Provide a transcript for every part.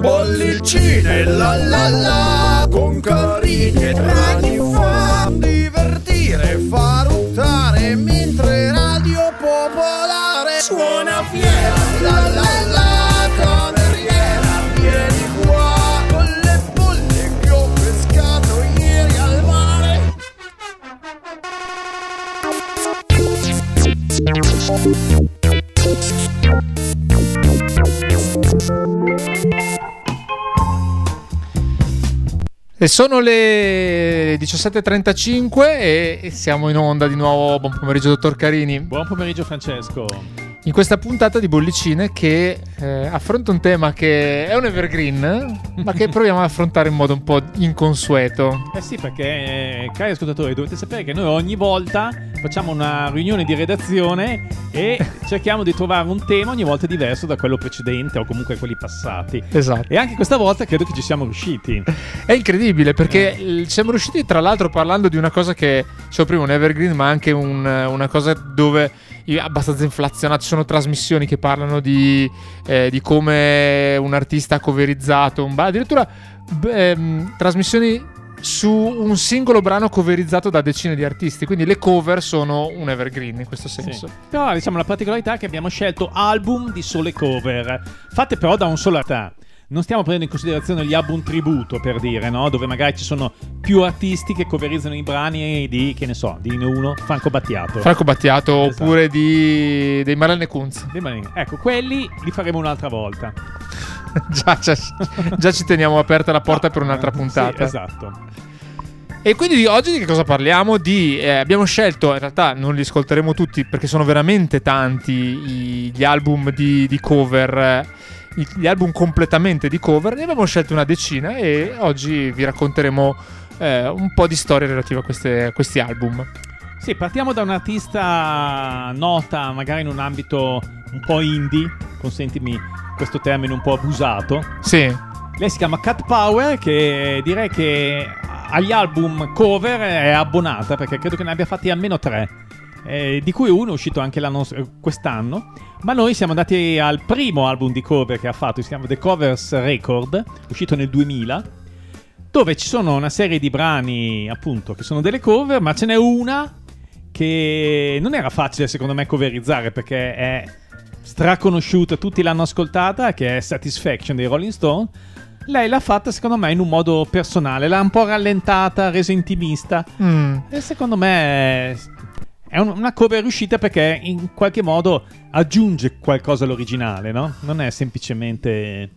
Bollicine la la la con carini e draghi fa divertire, fa ruttare E sono le 17.35 e siamo in onda di nuovo. Buon pomeriggio, dottor Carini. Buon pomeriggio Francesco. In questa puntata di Bollicine che eh, affronta un tema che è un evergreen, ma che proviamo ad affrontare in modo un po' inconsueto. Eh sì, perché, eh, cari ascoltatori, dovete sapere che noi ogni volta facciamo una riunione di redazione e cerchiamo di trovare un tema ogni volta diverso da quello precedente o comunque quelli passati. Esatto. E anche questa volta credo che ci siamo riusciti. È incredibile perché eh, siamo riusciti, tra l'altro, parlando di una cosa che, dicevo prima, un evergreen, ma anche un- una cosa dove abbastanza inflazionata. Ci sono trasmissioni che parlano di, eh, di come un artista ha coverizzato, un, addirittura beh, ehm, trasmissioni su un singolo brano coverizzato da decine di artisti. Quindi le cover sono un evergreen in questo senso. Sì. Però diciamo la particolarità è che abbiamo scelto album di sole cover, fatte però da un solo artista. Non stiamo prendendo in considerazione gli album tributo, per dire, no? Dove magari ci sono più artisti che coverizzano i brani di, che ne so, di uno, Franco Battiato. Franco Battiato Esatto. oppure di, dei Marlene Kunz. Dei brani- Ecco, quelli li faremo un'altra volta. già, già, già ci teniamo aperta la porta per un'altra Sì, puntata. esatto. E quindi di oggi di che cosa parliamo? Di, eh, abbiamo scelto, in realtà non li ascolteremo tutti perché sono veramente tanti i- gli album di, di cover, eh, gli album completamente di cover. Ne abbiamo scelto una decina e oggi vi racconteremo eh, un po' di storie relative a, queste- a questi album. Sì, partiamo da un'artista nota, magari in un ambito un po' indie, consentimi questo termine un po' abusato. Sì, Lei si chiama Cat Power, che direi che agli album cover è abbonata, perché credo che ne abbia fatti almeno tre. Eh, di cui uno è uscito anche eh, quest'anno. Ma noi siamo andati al primo album di cover che ha fatto, si chiama The Covers Record, uscito nel 2000, dove ci sono una serie di brani, appunto, che sono delle cover, ma ce n'è una che non era facile secondo me coverizzare perché è straconosciuta, tutti l'hanno ascoltata, che è Satisfaction dei Rolling Stone. Lei l'ha fatta secondo me in un modo personale, l'ha un po' rallentata, resa intimista Mm. e secondo me è- un- una cover riuscita perché in qualche modo aggiunge qualcosa all'originale, no? Non è semplicemente... eh,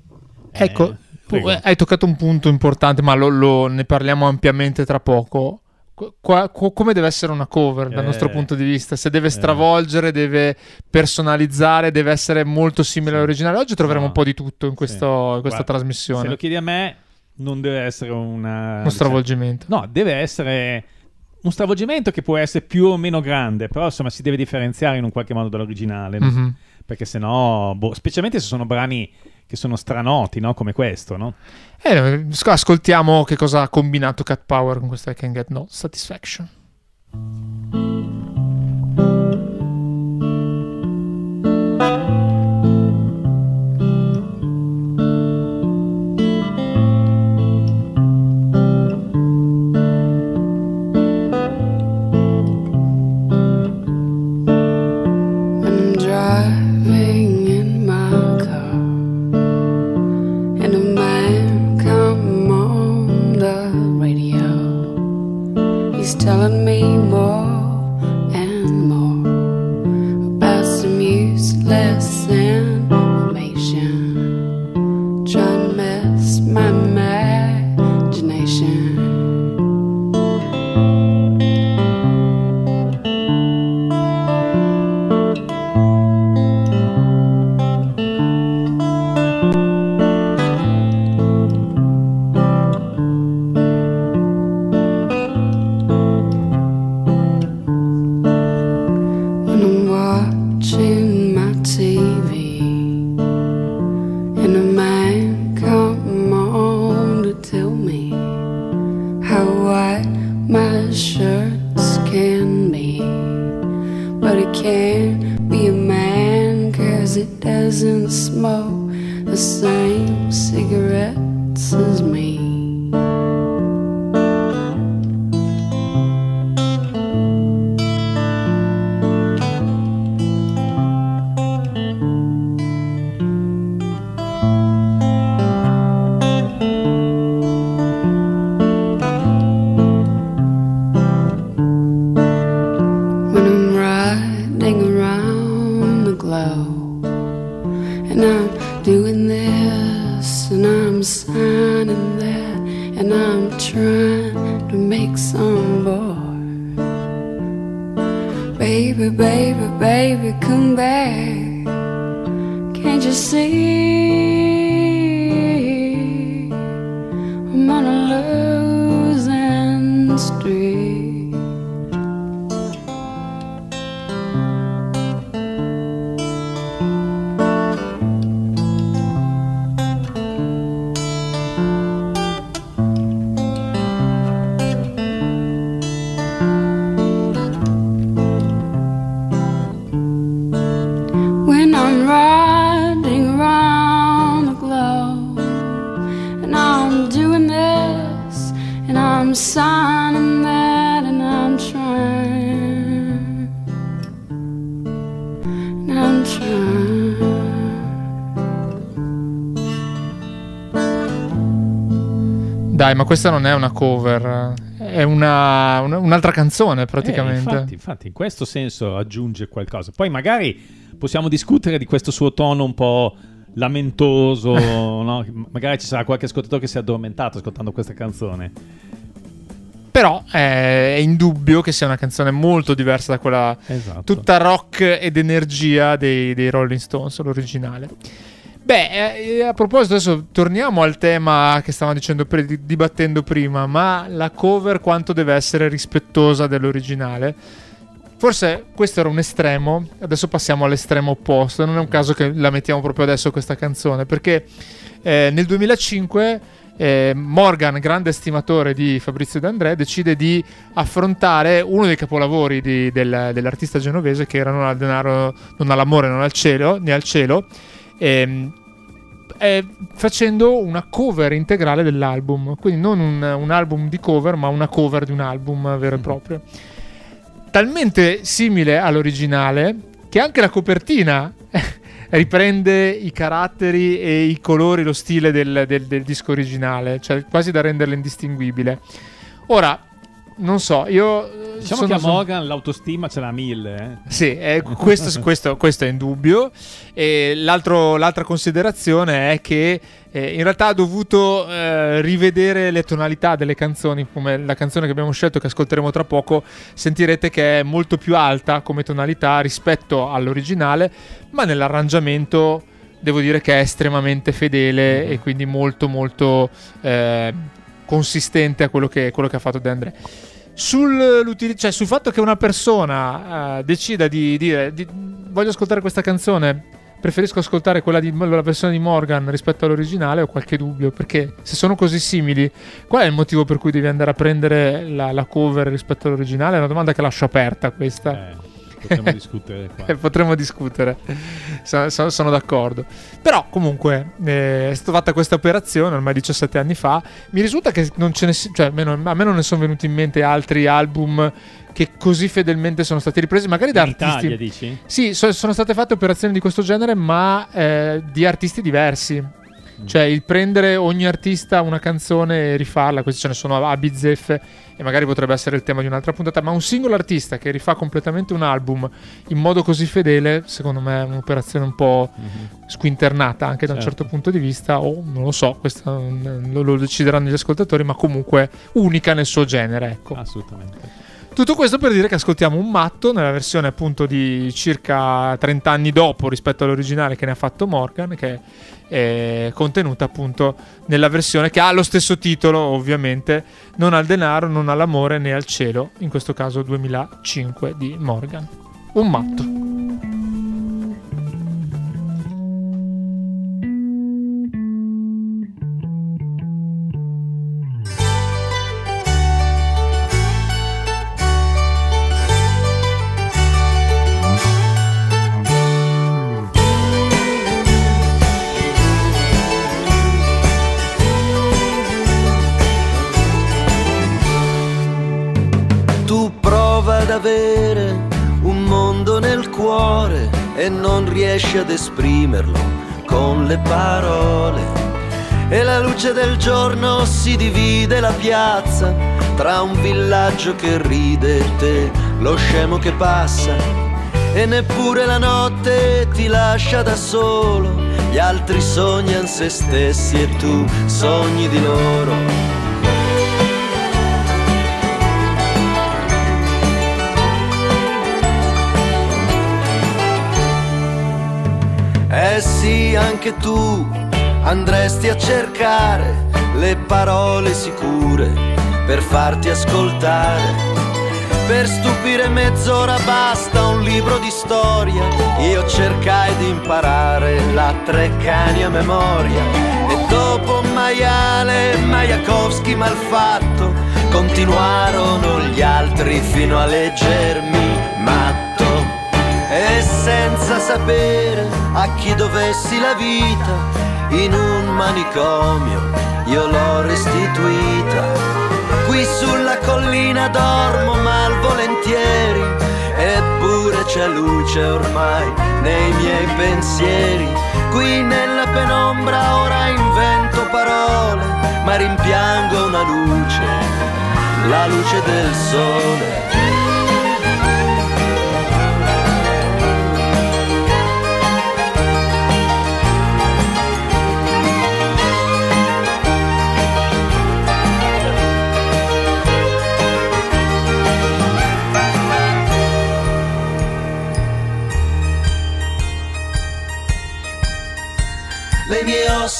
Ecco, prego. eh, hai toccato un punto importante, ma lo, lo- ne parliamo ampiamente tra poco. Qu- qua- co- come deve essere una cover dal Eh, nostro punto di vista? Se deve stravolgere, deve personalizzare, deve essere molto simile Sì. all'originale. Oggi troveremo No. un po' di tutto in, questo- in questa Guarda, trasmissione. Se lo chiedi a me, non deve essere una... Uno stravolgimento. No, deve essere un stravolgimento che può essere più o meno grande, però insomma si deve differenziare in un qualche modo dall'originale, no? Mhm. perché sennò, boh, specialmente se sono brani che sono stranoti, no? come questo, no? Eh, sc- ascoltiamo che cosa ha combinato Cat Power con questa I Can Get No Satisfaction. But it can't be a man, cause it doesn't smoke the same cigarettes as me. Dai, ma questa non è una cover, è una- una- un'altra canzone praticamente. Eh, infatti, infatti, in questo senso aggiunge qualcosa. Poi magari possiamo discutere di questo suo tono un po' lamentoso, no? Magari ci sarà qualche ascoltatore che si è addormentato ascoltando questa canzone. Però eh, è indubbio che sia una canzone molto diversa da quella Esatto. tutta rock ed energia dei, dei Rolling Stones, l'originale. Beh, eh, a proposito, adesso torniamo al tema che stavamo dicendo pre- di- dibattendo prima, ma la cover quanto deve essere rispettosa dell'originale? Forse questo era un estremo, adesso passiamo all'estremo opposto. Non è un caso che la mettiamo proprio adesso questa canzone, perché eh, nel 2005 eh, Morgan, grande estimatore di Fabrizio D'André, decide di affrontare uno dei capolavori di- del- dell'artista genovese che era Non al denaro, non all'amore, non al cielo, né al cielo, ehm, eh, facendo una cover integrale dell'album. Quindi non un, un album di cover, ma una cover di un album vero e Mhm. proprio. Talmente simile all'originale che anche la copertina riprende i caratteri e i colori, lo stile del, del- del disco originale, cioè quasi da renderla indistinguibile. Ora, non so, io... eh, Diciamo sono- che a sono- Morgan l'autostima ce l'ha mille. eh. sì, eh, questo, questo- questo è indubbio. E l'altro- l'altra considerazione è che eh, in realtà ha dovuto eh, rivedere le tonalità delle canzoni, come la canzone che abbiamo scelto, che ascolteremo tra poco. Sentirete che è molto più alta come tonalità rispetto all'originale, ma nell'arrangiamento devo dire che è estremamente fedele e quindi molto, molto eh, consistente a quello che, quello che ha fatto De André. Sul, l'utili- cioè, sul fatto che una persona eh, decida di dire di- voglio ascoltare questa canzone preferisco ascoltare quella di la versione di Morgan rispetto all'originale ho qualche dubbio perché se sono così simili qual è il motivo per cui devi andare a prendere la, la cover rispetto all'originale? È una domanda che lascio aperta questa. Eh, potremmo discutere qua. potremmo discutere, sono, sono- sono d'accordo. Però comunque eh, è stata fatta questa operazione ormai 17 anni fa. Mi risulta che non ce ne si- cioè, almeno a me non ne sono venuti in mente altri album che così fedelmente sono stati ripresi, magari da In artisti. Italia, dici? Sì, so- sono state fatte operazioni di questo genere, ma eh, di artisti diversi. Cioè, il prendere ogni artista una canzone e rifarla, questi ce ne sono a bizzeffe e magari potrebbe essere il tema di un'altra puntata, ma un singolo artista che rifà completamente un album in modo così fedele, secondo me è un'operazione un po' squinternata anche da un Certo. certo punto di vista, o non lo so, questo mm, lo, lo decideranno gli ascoltatori, ma comunque unica nel suo genere, ecco. Assolutamente. Tutto questo per dire che ascoltiamo un matto nella versione appunto di circa 30 anni dopo rispetto all'originale che ne ha fatto Morgan, che è contenuta appunto nella versione che ha lo stesso titolo, ovviamente, non al denaro, non all'amore né al cielo, in questo caso 2005 di Morgan. Un matto. Non riesci ad esprimerlo con le parole. E la luce del giorno si divide la piazza tra un villaggio che ride e te, lo scemo che passa. E neppure la notte ti lascia da solo, gli altri sognano se stessi e tu sogni di loro. Sì, anche tu andresti a cercare le parole sicure per farti ascoltare. Per stupire mezz'ora basta un libro di storia. Io cercai di imparare la Treccani a memoria. E dopo maiale e Majakovsky malfatto, continuarono gli altri fino a leggermi matto. E senza sapere a chi dovessi la vita, in un manicomio io l'ho restituita. Qui sulla collina dormo malvolentieri, eppure c'è luce ormai nei miei pensieri. Qui nella penombra ora invento parole, ma rimpiango una luce, la luce del sole.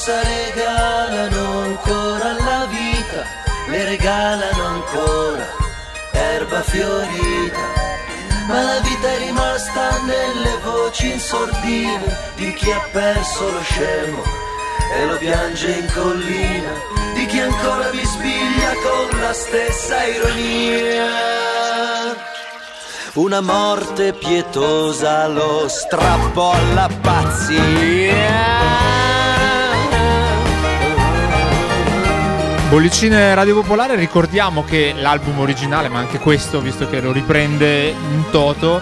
Ossa regalano ancora la vita, le regalano ancora erba fiorita. Ma la vita è rimasta nelle voci in sordina di chi ha perso lo scemo e lo piange in collina, di chi ancora vi spiglia con la stessa ironia. Una morte pietosa lo strappo alla pazzia. Bollicine Radio Popolare, ricordiamo che l'album originale, ma anche questo, visto che lo riprende in toto,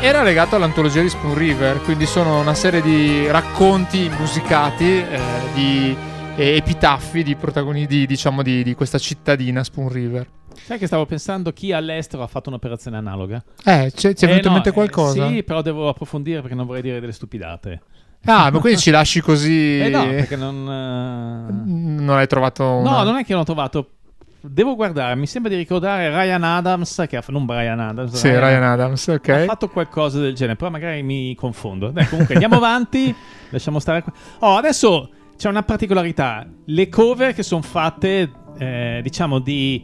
era legato all'antologia di Spoon River, quindi sono una serie di racconti musicati, eh, di eh, epitaffi di protagonisti, diciamo, di, di questa cittadina Spoon River. Sai che stavo pensando chi all'estero ha fatto un'operazione analoga? Eh, c'è, ti è Eh, venuto in no, mente eh, qualcosa? sì, però devo approfondire perché non vorrei dire delle stupidate. Ah, ma quindi ci lasci così... Eh no, perché non... eh, Non hai trovato una... No, non è che non ho trovato. Devo guardare, mi sembra di ricordare Ryan Adams, che ha non Brian Adams, Sì, Ryan Adams, ok. ha fatto qualcosa del genere, però magari mi confondo. Dai, comunque andiamo avanti, lasciamo stare qua. Oh, adesso c'è una particolarità, le cover che sono fatte, eh, diciamo, di,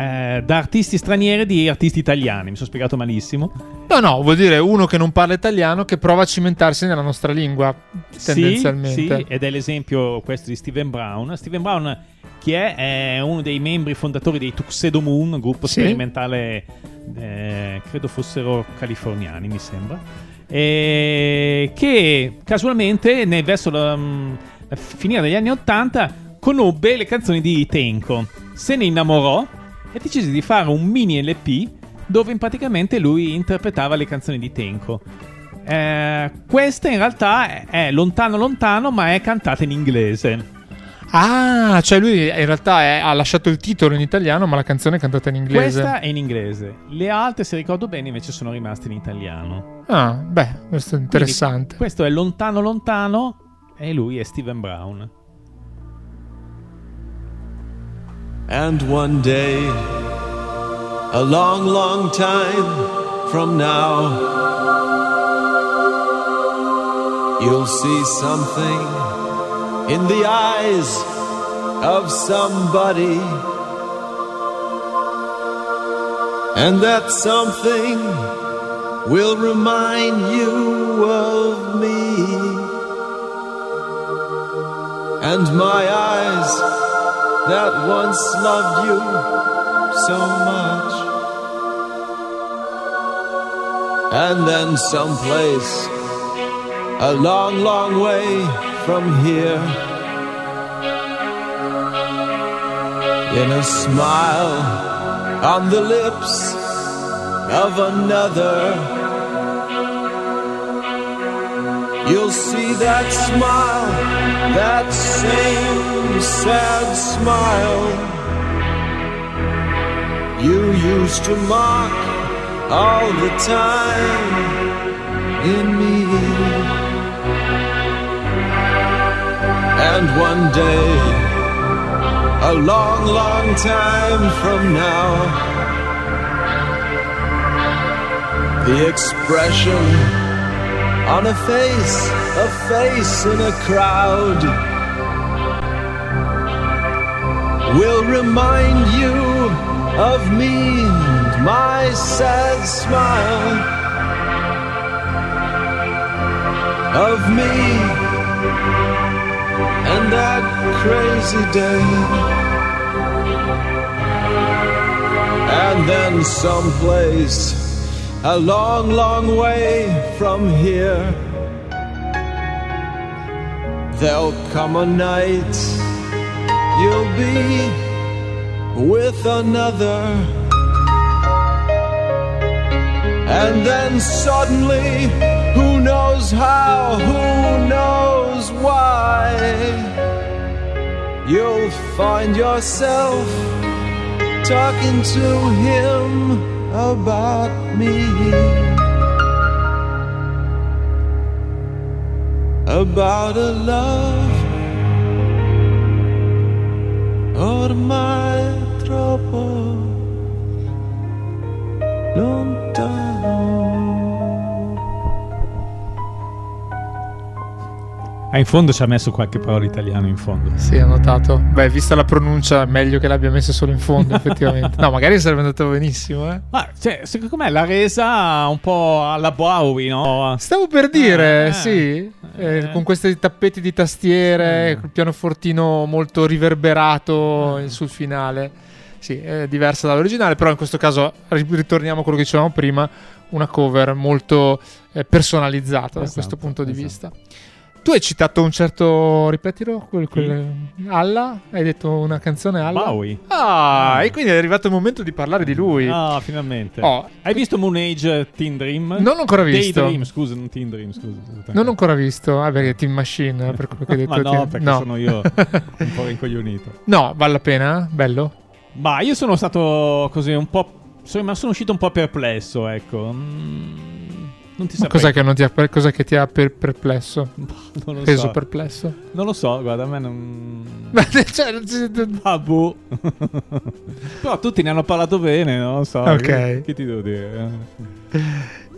eh, da artisti stranieri di artisti italiani, mi sono spiegato malissimo. No, no, vuol dire uno che non parla italiano che prova a cimentarsi nella nostra lingua, tendenzialmente. Sì, sì, ed è l'esempio questo di Steven Brown. Steven Brown, che è, è uno dei membri fondatori dei Tuxedo Moon, gruppo Sì. sperimentale, eh, credo fossero californiani, mi sembra. E che casualmente, nel verso la, mm, la finire degli anni 80, conobbe le canzoni di Tenko, se ne innamorò e decise di fare un mini LP dove praticamente lui interpretava le canzoni di Tenko. Eh, questa in realtà è, lontano lontano, ma è cantata in inglese. Ah, cioè lui in realtà è- ha lasciato il titolo in italiano, ma la canzone è cantata in inglese. Questa è in inglese. Le altre, se ricordo bene, invece sono rimaste in italiano. Ah, beh, questo è interessante. Quindi questo è lontano lontano e lui è Steven Brown. And one day, a long, long time from now, you'll see something in the eyes of somebody. And that something will remind you of me. And my eyes that once loved you so much. And then someplace a long, long way from here. In a smile on the lips of another. You'll see that smile, that same sad smile you used to mock all the time in me. And one day, a long, long time from now, the expression on a face, a face in a crowd, will remind you of me and my sad smile. Of me and that crazy day. And then someplace a long, long way from here. There'll come a night you'll be with another. And then suddenly, who knows how, who knows why, you'll find yourself talking to him about me. About a love ormai troppo lontano. Ah, in fondo ci ha messo qualche parola italiano in fondo. Sì, ho notato. Beh, vista la pronuncia, meglio che l'abbia messa solo in fondo, effettivamente. No, magari sarebbe andato benissimo, eh. Ma cioè, secondo me l'ha resa un po' alla Bowie, no? Stavo per dire, Eh, sì, eh, eh. con questi tappeti di tastiere, Mm. col pianofortino molto riverberato sul finale. Sì, è diversa dall'originale, però in questo caso ri- ritorniamo a quello che dicevamo prima, una cover molto eh, personalizzata da Esatto, questo punto di esatto. vista. Tu hai citato un certo, ripetilo, quel, quel- Alla? Hai detto una canzone Alla? Bowie. Ah, e quindi è arrivato il momento di parlare di lui. Ah, finalmente. Oh. Hai visto Moon Age Teen Dream? Non l'ho ancora visto. Daydream, scusa, non Teen Dream, scusa. Non l'ho ancora visto, ah perché Team Machine, per quello che hai detto. Ma no, Team- perché sono io un po' rincoglionito. No, vale la pena? Bello? Ma io sono stato così un po'. Sono, ma sono uscito un po' perplesso, ecco. Mm, non ti Ma saprei. cos'è che, non ti ha, cos'è che ti ha per- perplesso? Non lo Reso so. perplesso? Non lo so, guarda, a me non. Beh, cioè, Ah, boh. Però tutti ne hanno parlato bene, non lo so. Ok. Che, che ti devo dire?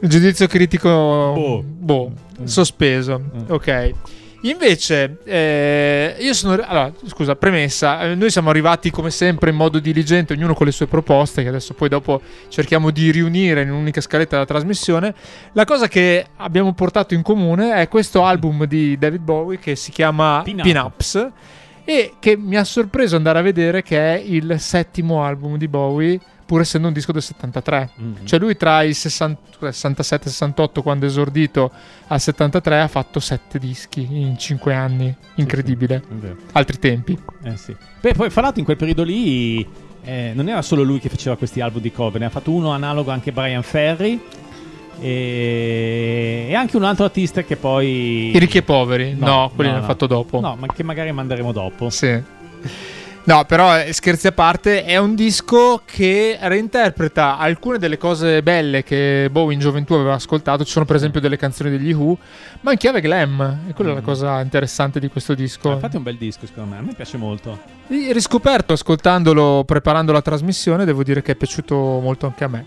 Giudizio critico Boh. boh, sospeso. Mm. Ok. Invece, eh, io sono. Allora, scusa, premessa. eh, Noi siamo arrivati come sempre in modo diligente, ognuno con le sue proposte, che adesso poi dopo cerchiamo di riunire in un'unica scaletta della trasmissione. La cosa che abbiamo portato in comune è questo album di David Bowie che si chiama Pin. Pin Ups e che mi ha sorpreso andare a vedere che è il settimo album di Bowie, pur essendo un disco del 73. Mhm. Cioè lui tra i 60 67 e 68 quando è esordito al 73 ha fatto 7 dischi in 5 anni, incredibile. È vero. Altri tempi. Eh sì. Beh, poi fra l'altro in quel periodo lì eh, non era solo lui che faceva questi album di cover, ne ha fatto uno analogo anche Brian Ferry e, e anche un altro artista che poi... I ricchi e poveri? No, quelli no, l'hanno no. fatto dopo. No, ma che magari manderemo dopo. Sì. No, però eh, scherzi a parte, è un disco che reinterpreta alcune delle cose belle che Bowie in gioventù aveva ascoltato. Ci sono, per esempio, delle canzoni degli Who, ma in chiave glam. E quella è la Mm. cosa interessante di questo disco. Infatti è un bel disco secondo me, a me piace molto. E Riscoperto ascoltandolo, preparando la trasmissione, devo dire che è piaciuto molto anche a me.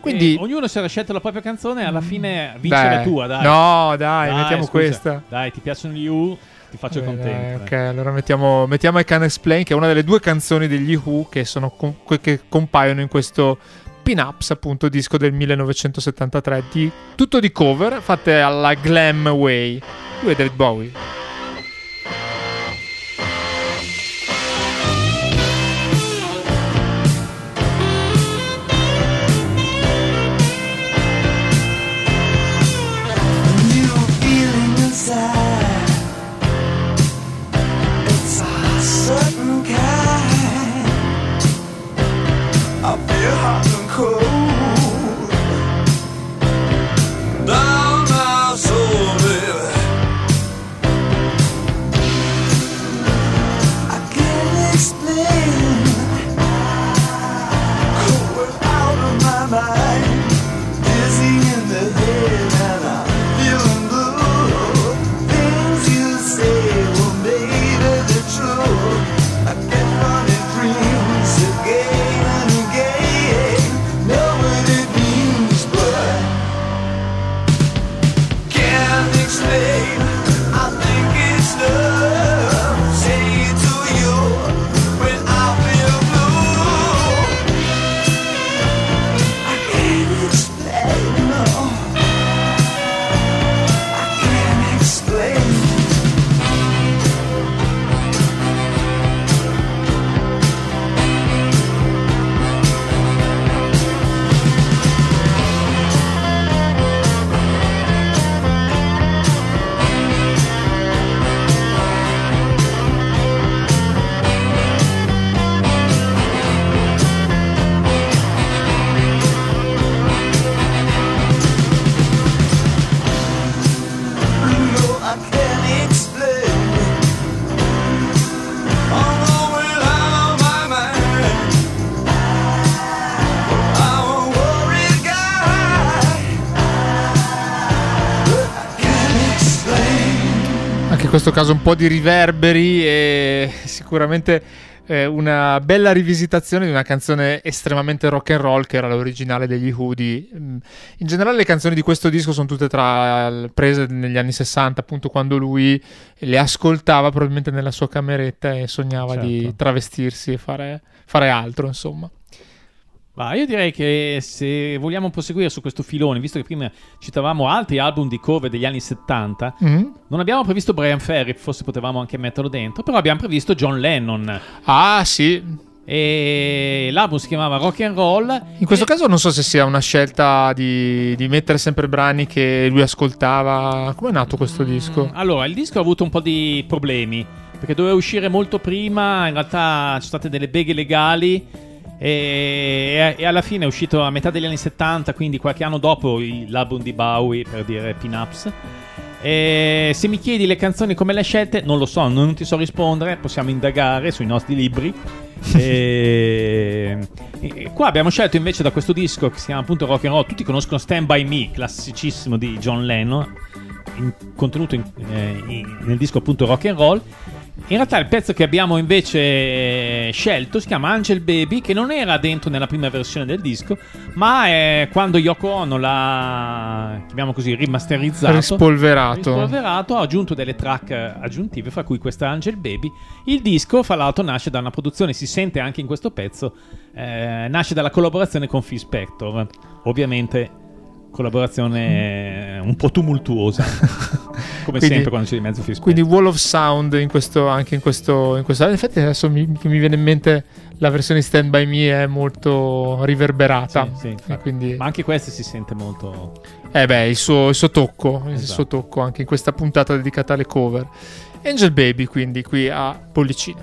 Quindi, E ognuno si era scelto la propria canzone alla fine vince Dai. la tua, dai. No, dai, Dai, mettiamo scusa. questa. Dai, ti piacciono gli U, ti faccio Eh, contento. ok, allora mettiamo, mettiamo I Can Explain, che è una delle due canzoni degli Who che, sono che compaiono in questo Pin-Ups, appunto, disco del 1973, di, tutto di cover fatte alla glam way. Lui è David Bowie. Caso un po' di riverberi e sicuramente eh, una bella rivisitazione di una canzone estremamente rock and roll che era l'originale degli Hoodie. Mm, In generale le canzoni di questo disco sono tutte tra, prese negli anni 60, appunto quando lui le ascoltava probabilmente nella sua cameretta e sognava di Certo. travestirsi e fare, fare altro, insomma. Ma io direi che se vogliamo proseguire su questo filone, visto che prima citavamo altri album di cover degli anni 70, Mhm. non abbiamo previsto Brian Ferry, forse potevamo anche metterlo dentro, però abbiamo previsto John Lennon. Ah sì, E l'album si chiamava Rock and Roll. In questo E- caso non so se sia una scelta di, di mettere sempre brani che lui ascoltava. Come è nato questo disco? Allora, il disco ha avuto un po' di problemi, perché doveva uscire molto prima, in realtà ci sono state delle beghe legali e, e alla fine è uscito a metà degli anni 70, quindi qualche anno dopo l'album di Bowie, per dire Pin-Ups. E se mi chiedi le canzoni come le scelte, non lo so, non ti so rispondere, possiamo indagare sui nostri libri. e, e qua abbiamo scelto invece da questo disco che si chiama appunto Rock and Roll, tutti conoscono Stand By Me, classicissimo di John Lennon, in- contenuto in- eh, in- nel disco appunto Rock and Roll. In realtà il pezzo che abbiamo invece eh, scelto si chiama Angel Baby, che non era dentro nella prima versione del disco, ma è quando Yoko Ono l'ha, chiamiamo così, rimasterizzato, Rispolverato. rispolverato, ha aggiunto delle track eh, aggiuntive, fra cui questa Angel Baby. Il disco, fra l'altro, nasce da una produzione, si sente anche in questo pezzo, eh, nasce dalla collaborazione con Phil Spector. Ovviamente collaborazione eh, un po' tumultuosa, come Quindi- sempre quando c'è di mezzo Phil. Quindi Wall of Sound in questo, anche in questo, in questo. In effetti adesso mi, mi viene in mente la versione Stand By Me è molto riverberata. Sì, sì, quindi, Ma anche questo si sente molto. eh beh, il suo, il suo tocco, il Esatto. suo tocco anche in questa puntata dedicata alle cover. Angel Baby, quindi qui a Pollicina.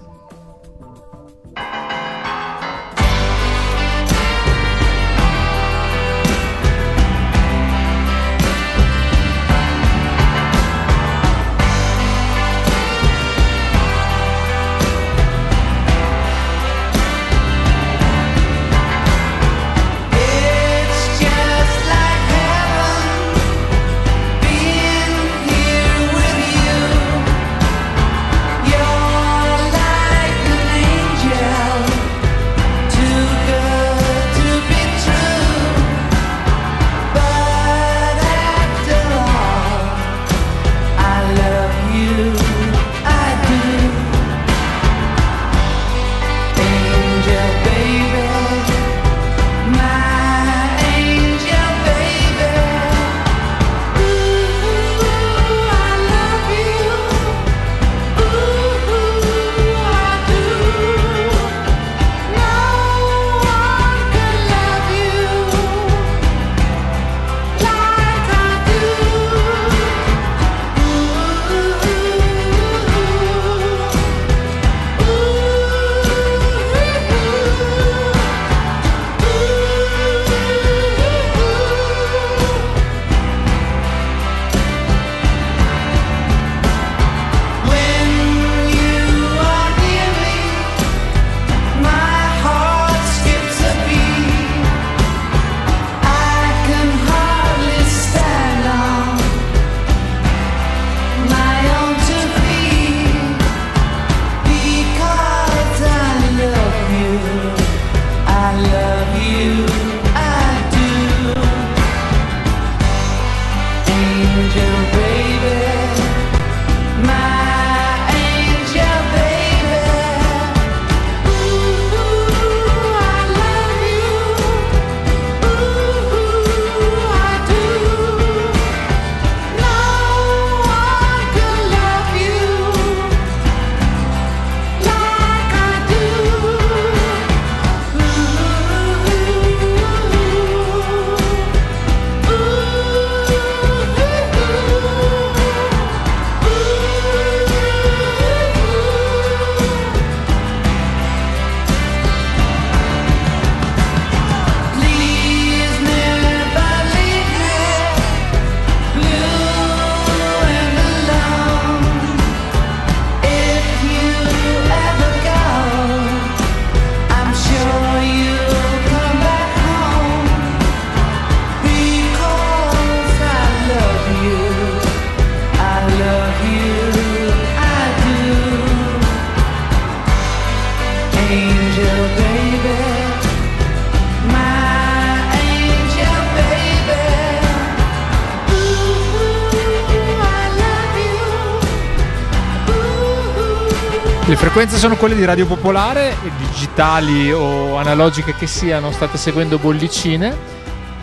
Frequenze sono quelle di Radio Popolare, digitali o analogiche che siano, state seguendo bollicine.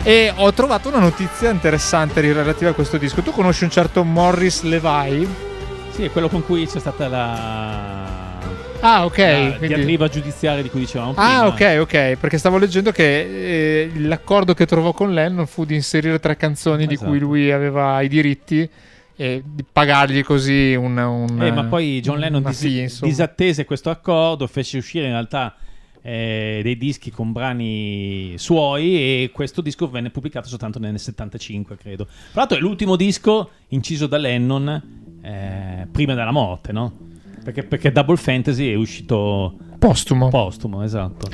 E ho trovato una notizia interessante relativa a questo disco. Tu conosci un certo Morris Levi? Sì, è quello con cui c'è stata la. Ah, ok. la quindi- diatriba giudiziaria di cui dicevamo prima. Ah, ok, ok. Perché stavo leggendo che eh, l'accordo che trovò con Lennon fu di inserire tre canzoni di Esatto. cui lui aveva i diritti e di pagargli così un. un- Eh, ma poi John Lennon dis- insomma. disattese questo accordo, fece uscire in realtà eh, dei dischi con brani suoi e questo disco venne pubblicato soltanto nel 75, credo. Tra l'altro è l'ultimo disco inciso da Lennon eh, prima della morte, no? Perché, perché Double Fantasy è uscito Postumo. postumo, esatto.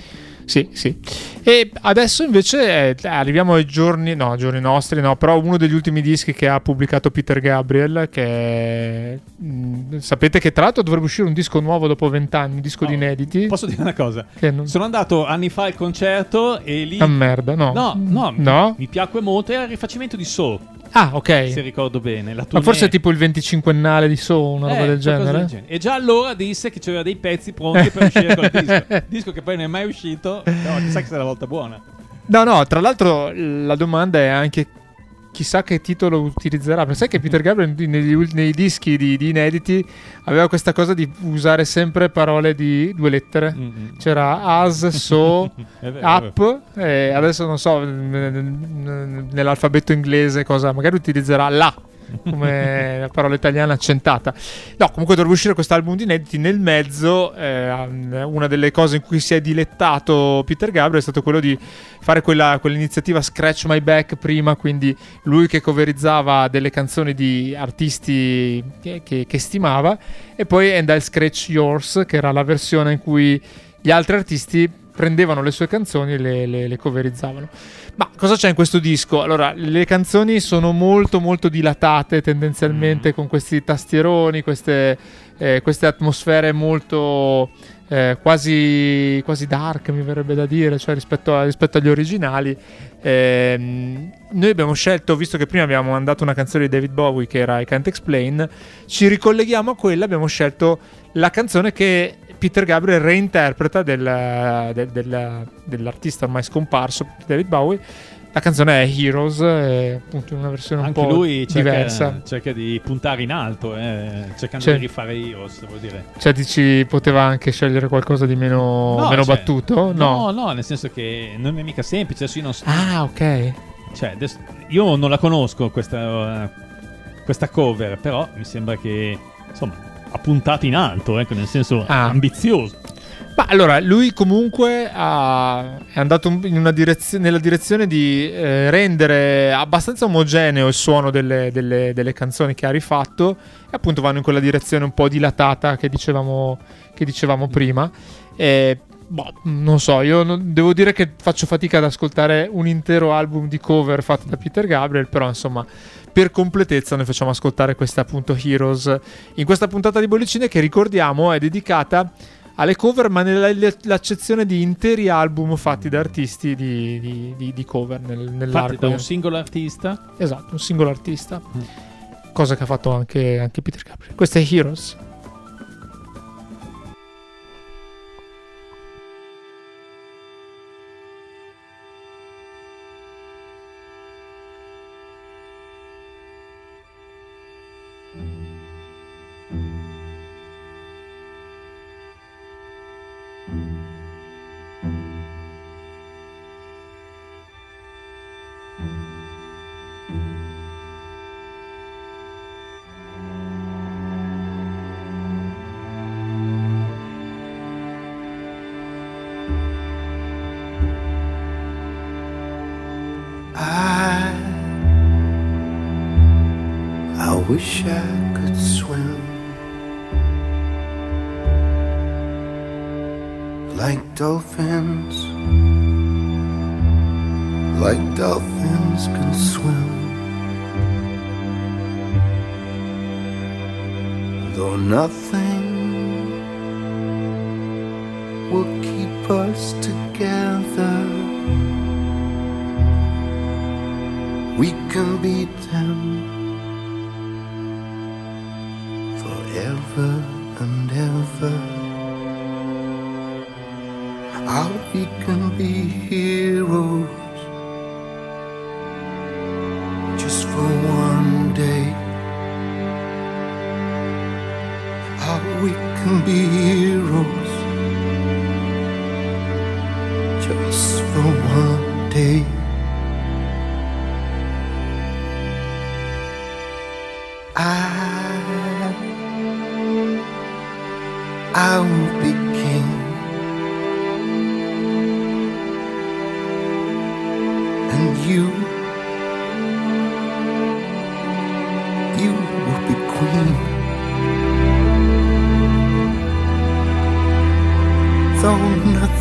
Sì, sì. E adesso invece eh, arriviamo ai giorni, no, giorni nostri, no, però uno degli ultimi dischi che ha pubblicato Peter Gabriel, che mh, sapete che tra l'altro dovrebbe uscire un disco nuovo dopo vent'anni, un disco di Oh, inediti. Posso dire una cosa? Non... Sono andato anni fa al concerto e lì... Ah, merda, no. No, no, No? mi piacque molto. Era il rifacimento di So, Ah, ok. se ricordo bene. Ma forse è tipo il 25ennale di So, una roba Eh, del qualcosa genere. del genere. E già allora disse che c'aveva dei pezzi pronti per uscire col disco. Disco che poi non è mai uscito, però chissà che sia la volta buona. No, no, tra l'altro la domanda è anche chissà che titolo utilizzerà. Perché sai che Peter Gabriel negli nei dischi di, di inediti aveva questa cosa di usare sempre parole di due lettere. Mm-mm. C'era as, so, up, e adesso non so nell'alfabeto inglese cosa, magari utilizzerà la come la parola italiana accentata. No, comunque dovrebbe uscire quest'album di inediti. Nel mezzo, eh, una delle cose in cui si è dilettato Peter Gabriel è stato quello di fare quella, quell'iniziativa Scratch My Back prima, quindi lui che coverizzava delle canzoni di artisti che, che- che stimava, e poi And I'll Scratch Yours, che era la versione in cui gli altri artisti prendevano le sue canzoni e le, le- le coverizzavano. Ma cosa c'è in questo disco? Allora, le canzoni sono molto molto dilatate tendenzialmente con questi tastieroni, queste, eh, queste atmosfere molto eh, quasi, quasi dark, mi verrebbe da dire, cioè rispetto, a- rispetto agli originali. Ehm, noi abbiamo scelto, visto che prima abbiamo mandato una canzone di David Bowie che era I Can't Explain, ci ricolleghiamo a quella, abbiamo scelto la canzone che Peter Gabriel reinterpreta del- del- del- dell'artista ormai scomparso David Bowie. La canzone è Heroes, è appunto in una versione un Anche po' lui cerca, diversa. cerca di puntare in alto, eh, cercando Sì. di rifare Heroes, vuol dire. Cioè, dici, poteva anche scegliere qualcosa di meno, No, meno cioè, battuto? No, no, nel senso che non è mica semplice. Adesso io non so- Ah, ok. Cioè, adesso- io non la conosco questa, questa cover, però mi sembra che insomma ha puntato in alto, ecco, nel senso Ah. ambizioso. Ma allora, lui comunque ha- è andato in una direzio- nella direzione di eh, rendere abbastanza omogeneo il suono delle, delle- delle canzoni che ha rifatto e appunto vanno in quella direzione un po' dilatata che dicevamo, che dicevamo prima. E, boh, non so, io non- devo dire che faccio fatica ad ascoltare un intero album di cover fatto da Peter Gabriel, però insomma per completezza noi facciamo ascoltare questa appunto Heroes. In questa puntata di Bollicine che ricordiamo è dedicata alle cover ma nell'accezione di interi album fatti da artisti di, di- di- di cover nel, Fatti nell'arco da un singolo artista. esatto un singolo artista. Mm. cosa che ha fatto anche, anche Peter Gabriel. Questa è Heroes wish I could swim like dolphins like dolphins can swim. Though nothing will keep us together we can beat them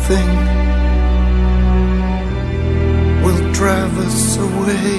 nothing will drive us away.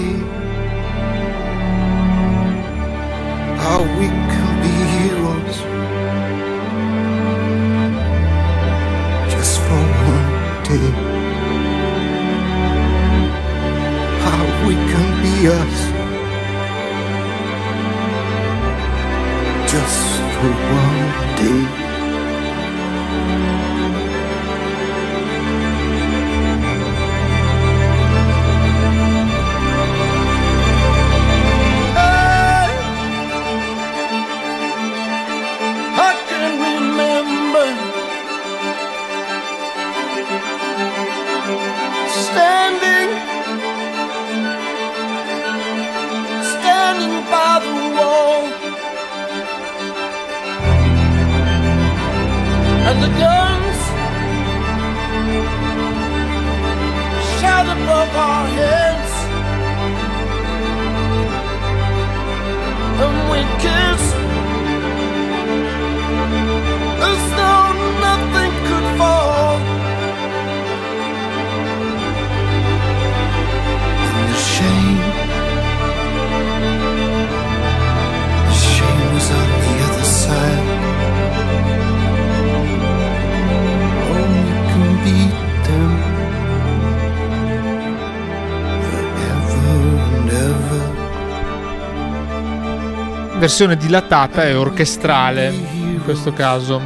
Versione dilatata e orchestrale in questo caso.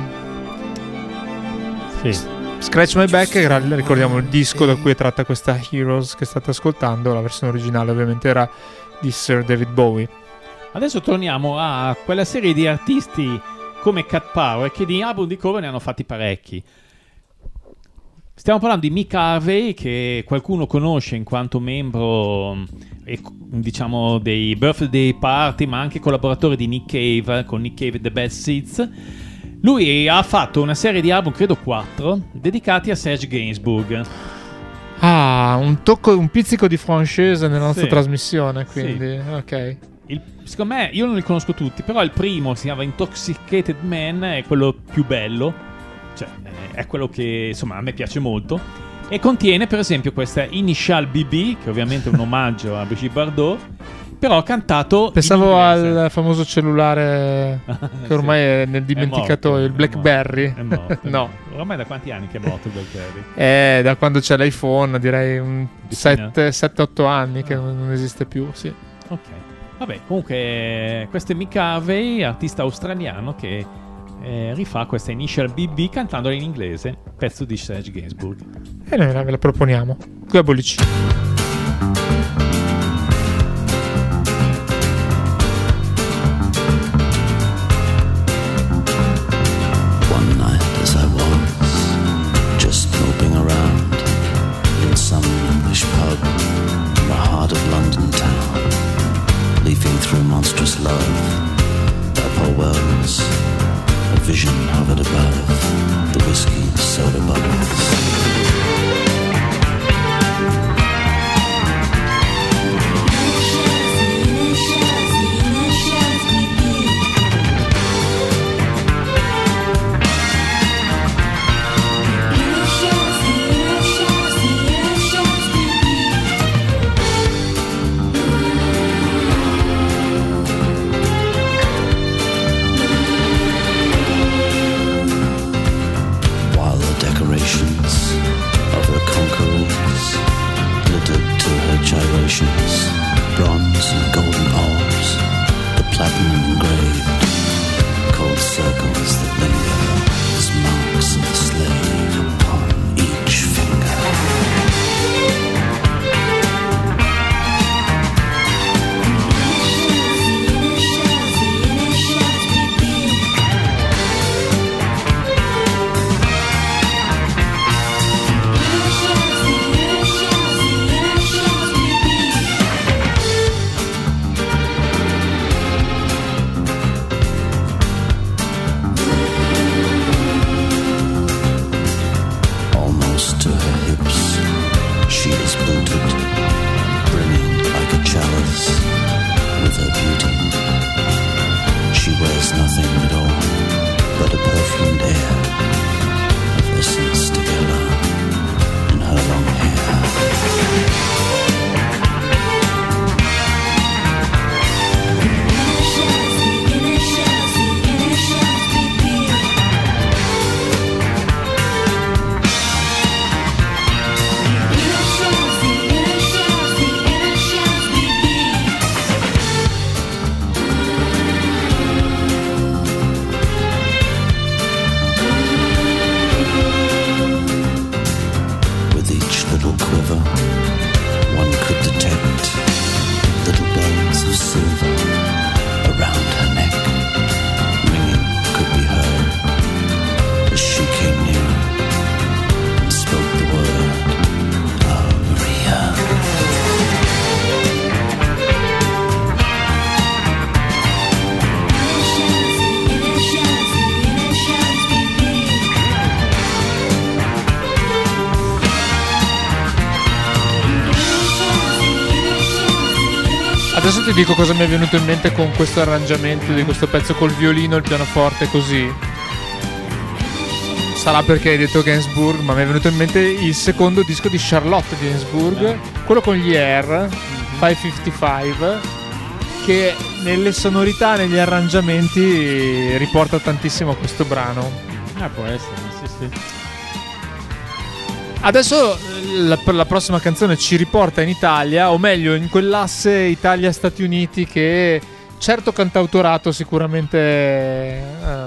Sì. Scratch My Back, era, ricordiamo il disco da cui è tratta questa Heroes che state ascoltando, la versione originale ovviamente era di Sir David Bowie. Adesso torniamo a quella serie di artisti come Cat Power che di album di cover ne hanno fatti parecchi. Stiamo parlando di Mick Harvey che qualcuno conosce in quanto membro e, diciamo dei Birthday Party ma anche collaboratore di Nick Cave con Nick Cave e The Best Seeds. Lui ha fatto una serie di album, credo quattro, dedicati a Serge Gainsbourg. Ah, un tocco, un pizzico di francese nella nostra Sì. trasmissione, quindi ok. Il- secondo me, io non li conosco tutti, però il primo si chiama Intoxicated Man, è quello più bello, cioè eh, è quello che insomma a me piace molto. E contiene per esempio questa Initial BB, che ovviamente è un omaggio a Brigitte Bardot, però cantato. Pensavo al famoso cellulare che ormai è nel dimenticatoio, morto, il Blackberry. È morto, è no, morto. Ormai da quanti anni che è morto il Blackberry? è da quando c'è l'iPhone, direi un Vicina. 7-8 anni che non non esiste più, sì. Ok. Vabbè, comunque, questo è Mick Harvey, artista australiano che eh, rifà questa Initial BB cantandola in inglese, pezzo di Serge Gainsbourg. E noi ve la proponiamo. Qui dico cosa mi è venuto in mente con questo arrangiamento di questo pezzo col violino e il pianoforte così. Sarà perché hai detto Gainsbourg, ma mi è venuto in mente il secondo disco di Charlotte Gainsbourg, quello con gli Air, 555, che nelle sonorità, negli arrangiamenti riporta tantissimo a questo brano. Ah, può essere, sì, sì. Adesso eh, la, la prossima canzone ci riporta in Italia, o meglio in quell'asse Italia-Stati Uniti che certo cantautorato sicuramente eh,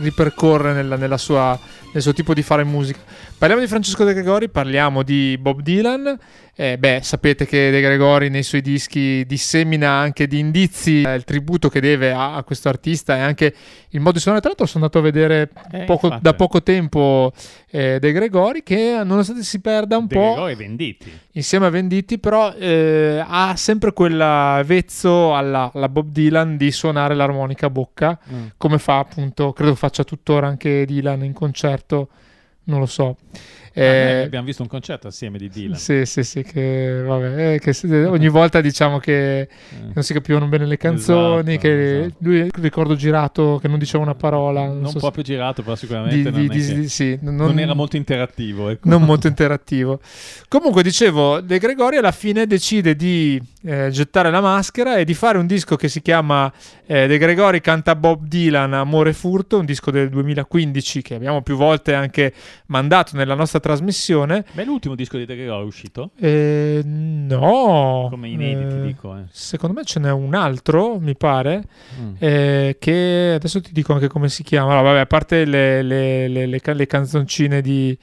ripercorre nella- nella sua- nel suo tipo di fare musica. Parliamo di Francesco De Gregori, parliamo di Bob Dylan. Eh, beh, sapete che De Gregori nei suoi dischi dissemina anche di indizi eh, il tributo che deve a, a questo artista e anche il modo di suonare. Tra l'altro sono andato a vedere Eh, poco- da poco tempo eh, De Gregori che nonostante si perda un De po' Gregori Venditti. insieme a Venditti, però eh, ha sempre quel vezzo alla, alla Bob Dylan di suonare l'armonica a bocca, Mm. come fa appunto, credo faccia tuttora anche Dylan in concerto, non lo so. Eh, abbiamo visto un concerto assieme di Dylan. sì, sì, sì, che vabbè, eh, che se- ogni volta diciamo che non si capivano bene le canzoni, Esatto, che esatto. lui ricordo girato che non diceva una parola, non, Non so se- proprio girato, però sicuramente di- non, di- di- sì, non- non era molto interattivo. ecco. non molto interattivo. Comunque, dicevo, De Gregori alla fine decide di eh, gettare la maschera e di fare un disco che si chiama eh, De Gregori canta Bob Dylan Amore e Furto, un disco del 2015 che abbiamo più volte anche mandato nella nostra trasmissione. Ma è l'ultimo disco di De Gregori uscito? Eh, no, Come inediti, Eh, dico. eh. Secondo me ce n'è un altro, mi pare, Mm. eh, che adesso ti dico anche come si chiama. No, vabbè, a parte le, le- le- le ca- le canzoncine di,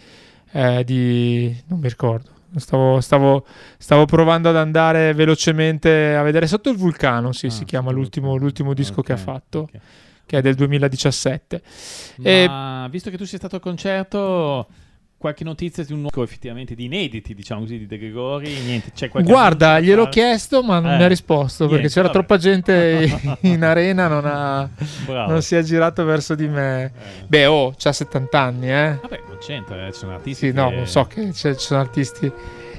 eh, di- non mi ricordo. Stavo, stavo- stavo provando ad andare velocemente a vedere sotto il vulcano. Sì, Ah, si chiama l'ultimo, l'ultimo disco che ha fatto, ok. che è del 2017. E- Ma visto che tu sei stato al concerto, qualche notizia di un nuovo effettivamente di inediti, diciamo così, di De Gregori? Niente, c'è qualche Guarda, gliel'ho fare? chiesto, ma non Eh, mi ha risposto perché niente, c'era vabbè. troppa gente in arena, non, ha- non si è girato verso di me. Eh. Beh, oh, c'ha 70 anni, eh. Vabbè, non c'entra, eh, ci sono artisti Sì, no, che- lo so che ci sono artisti.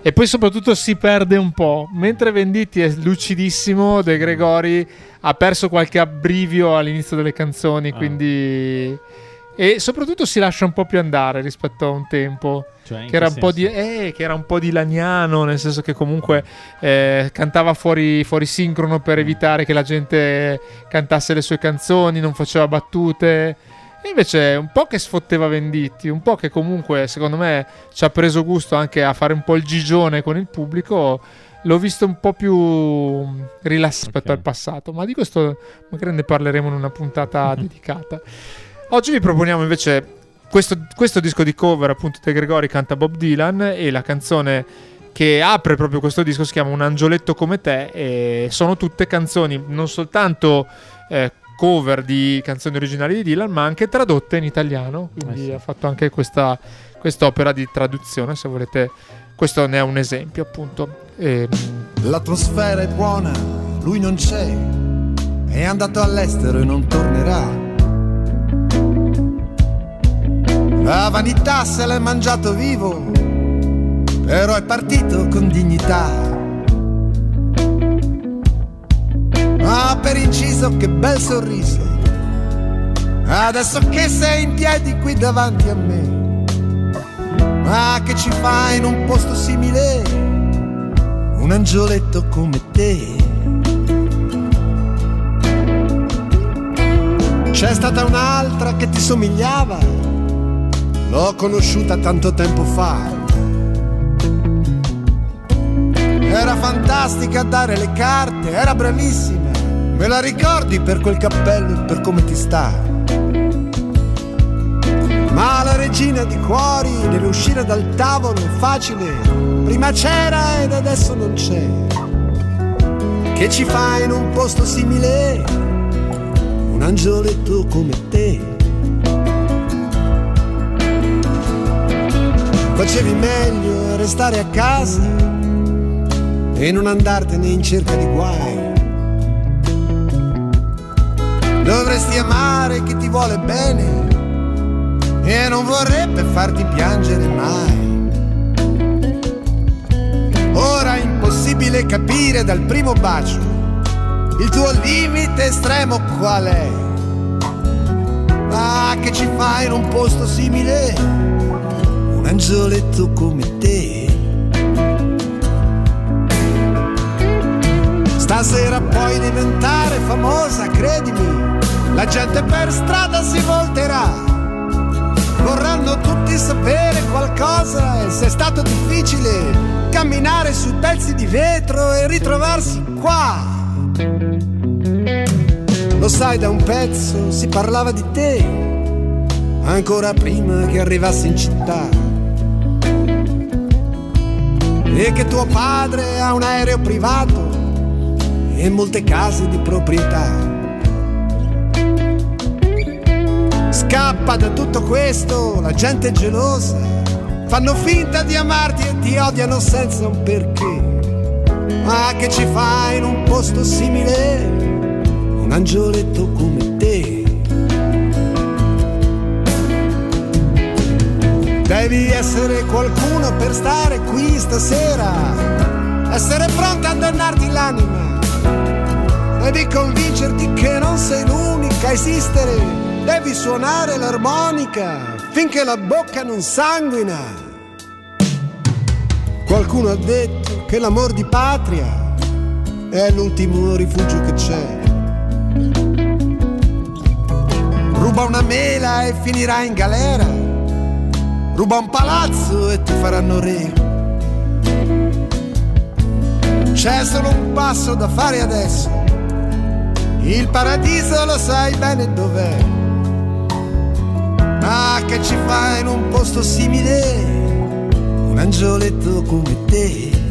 E poi soprattutto si perde un po'. Mentre Venditti è lucidissimo, De Gregori ha perso qualche abbrivio all'inizio delle canzoni, Ah. quindi... E soprattutto si lascia un po' più andare rispetto a un tempo. Cioè, Che era, un po di, eh, che era un po' di laniano, nel senso che comunque eh, cantava fuori, fuori sincrono per evitare che la gente cantasse le sue canzoni, non faceva battute. E invece un po' che sfotteva Venditti, un po' che comunque secondo me ci ha preso gusto anche a fare un po' il gigione con il pubblico. L'ho visto un po' più rilassato rispetto Ok. al passato, ma di questo magari ne parleremo in una puntata dedicata. Oggi vi proponiamo invece questo, questo disco di cover, appunto, De Gregori canta Bob Dylan e la canzone che apre proprio questo disco si chiama Un angioletto come te e sono tutte canzoni non soltanto eh, cover di canzoni originali di Dylan ma anche tradotte in italiano quindi Eh sì. ha fatto anche questa quest'opera di traduzione se volete questo ne è un esempio appunto Ehm, L'atmosfera è buona, lui non c'è, è andato all'estero e non tornerà. La vanità se l'è mangiato vivo, però è partito con dignità. Ma per inciso che bel sorriso, adesso che sei in piedi qui davanti a me, ma che ci fai in un posto simile? un angioletto come te. C'è stata un'altra che ti somigliava, l'ho conosciuta tanto tempo fa. Era fantastica a dare le carte, era bravissima. Me la ricordi per quel cappello e per come ti sta? Ma la regina di cuori deve uscire dal tavolo è facile. Prima c'era ed adesso non c'è. Che ci fa in un posto simile? Un angioletto come te. Facevi meglio a restare a casa e non andartene in cerca di guai. Dovresti amare chi ti vuole bene e non vorrebbe farti piangere mai. Ora è impossibile capire dal primo bacio Il tuo limite estremo qual è? Ma che ci fai in un posto simile? Angioletto come te. Stasera puoi diventare famosa, credimi. La gente per strada si volterà. Vorranno tutti sapere qualcosa e se è stato difficile camminare sui pezzi di vetro e ritrovarsi qua. Lo sai, da un pezzo si parlava di te, ancora prima che arrivassi in città. E che tuo padre ha un aereo privato e molte case di proprietà. Scappa da tutto questo, la gente è gelosa, fanno finta di amarti e ti odiano senza un perché. Ma che ci fai in un posto simile? Un angioletto come te. Devi essere qualcuno per stare qui stasera, essere pronta a dannarti l'anima. Devi convincerti che non sei l'unica a esistere devi suonare l'armonica finché la bocca non sanguina. Qualcuno ha detto che l'amor di patria è l'ultimo rifugio che c'è. Ruba una mela e finirà in galera. Ruba un palazzo e ti faranno re. C'è solo un passo da fare adesso. Il paradiso lo sai bene dov'è. Ma che ci fai in un posto simile? Un angioletto come te.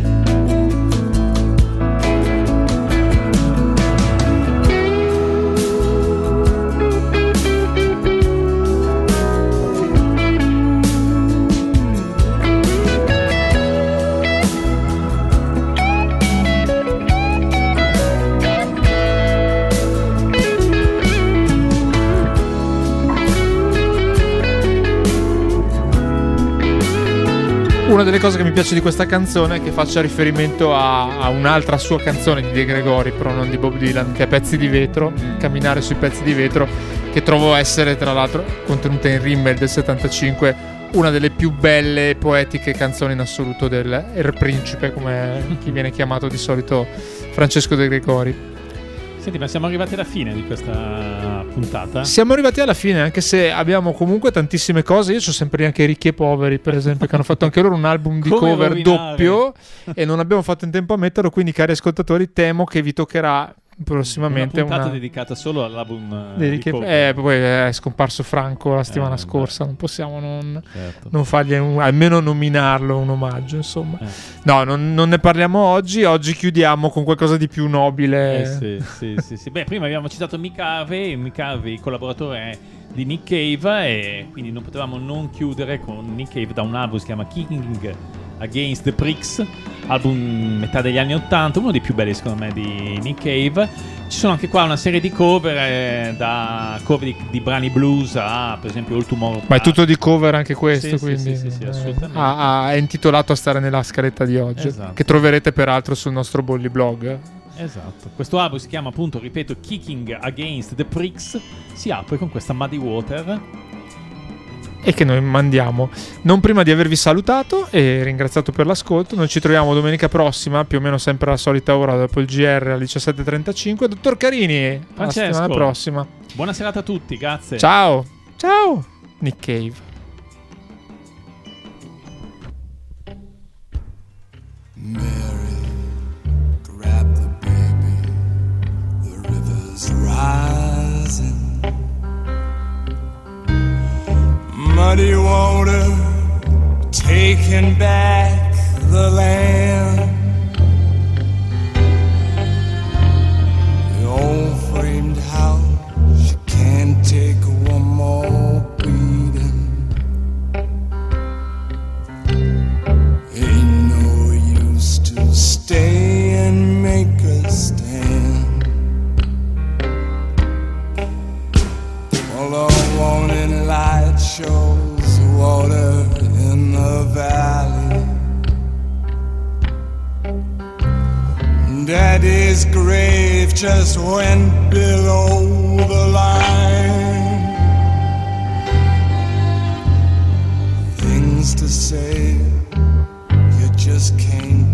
Una delle cose che mi piace di questa canzone è che faccia riferimento a, a un'altra sua canzone di De Gregori, però non di Bob Dylan, che è Pezzi di vetro, Camminare sui pezzi di vetro, che trovo essere tra l'altro contenuta in Rimmel del 75, una delle più belle e poetiche canzoni in assoluto del Er Principe, come chi viene chiamato di solito Francesco De Gregori. Senti, ma siamo arrivati alla fine di questa puntata. Siamo arrivati alla fine, anche se abbiamo comunque tantissime cose. Io ho sempre anche Ricchi e Poveri, per esempio, che hanno fatto anche loro un album di Come cover rovinare? doppio e non abbiamo fatto in tempo a metterlo. Quindi, cari ascoltatori, temo che vi toccherà prossimamente una puntata una. dedicata solo all'album eh, e- cover. eh, poi è scomparso Franco la settimana Eh, scorsa, non possiamo non, Certo. non fargli un- almeno nominarlo un omaggio. Insomma, Eh. no, non, non ne parliamo oggi. Oggi chiudiamo con qualcosa di più nobile. Eh, sì, sì, sì, sì. Beh, prima abbiamo citato Mick Harvey, Mick Harvey, collaboratore di Nick Cave, e quindi non potevamo non chiudere con Nick Cave da un album che si chiama King Against the Pricks, album metà degli anni 80, uno dei più belli secondo me di Nick Cave. Ci sono anche qua una serie di cover, eh, da cover di, di brani blues a per esempio All Tomorrow. Ma è tutto di cover anche questo, Sì, sì, quindi sì, sì, sì, eh, assolutamente. ha- ha- è intitolato a stare nella scaletta di oggi, Esatto. che troverete peraltro sul nostro Bolli blog. Esatto. Questo album si chiama appunto, ripeto, Kicking Against the Pricks. Si apre con questa Muddy Water. E che noi mandiamo. Non prima di avervi salutato e ringraziato per l'ascolto. Noi ci troviamo domenica prossima, più o meno sempre alla solita ora, dopo il GR alle 17.35. Dottor Carini, alla Francesco. settimana prossima. Buona serata a tutti, grazie. Ciao. Ciao. Nick Cave. Grab the baby, the river's rising. Muddy water taking back the land. The old framed house, she can't take one more beating. Ain't no use to stay light shows water in the valley. Daddy's grave just went below the line. Things to say, you just can't.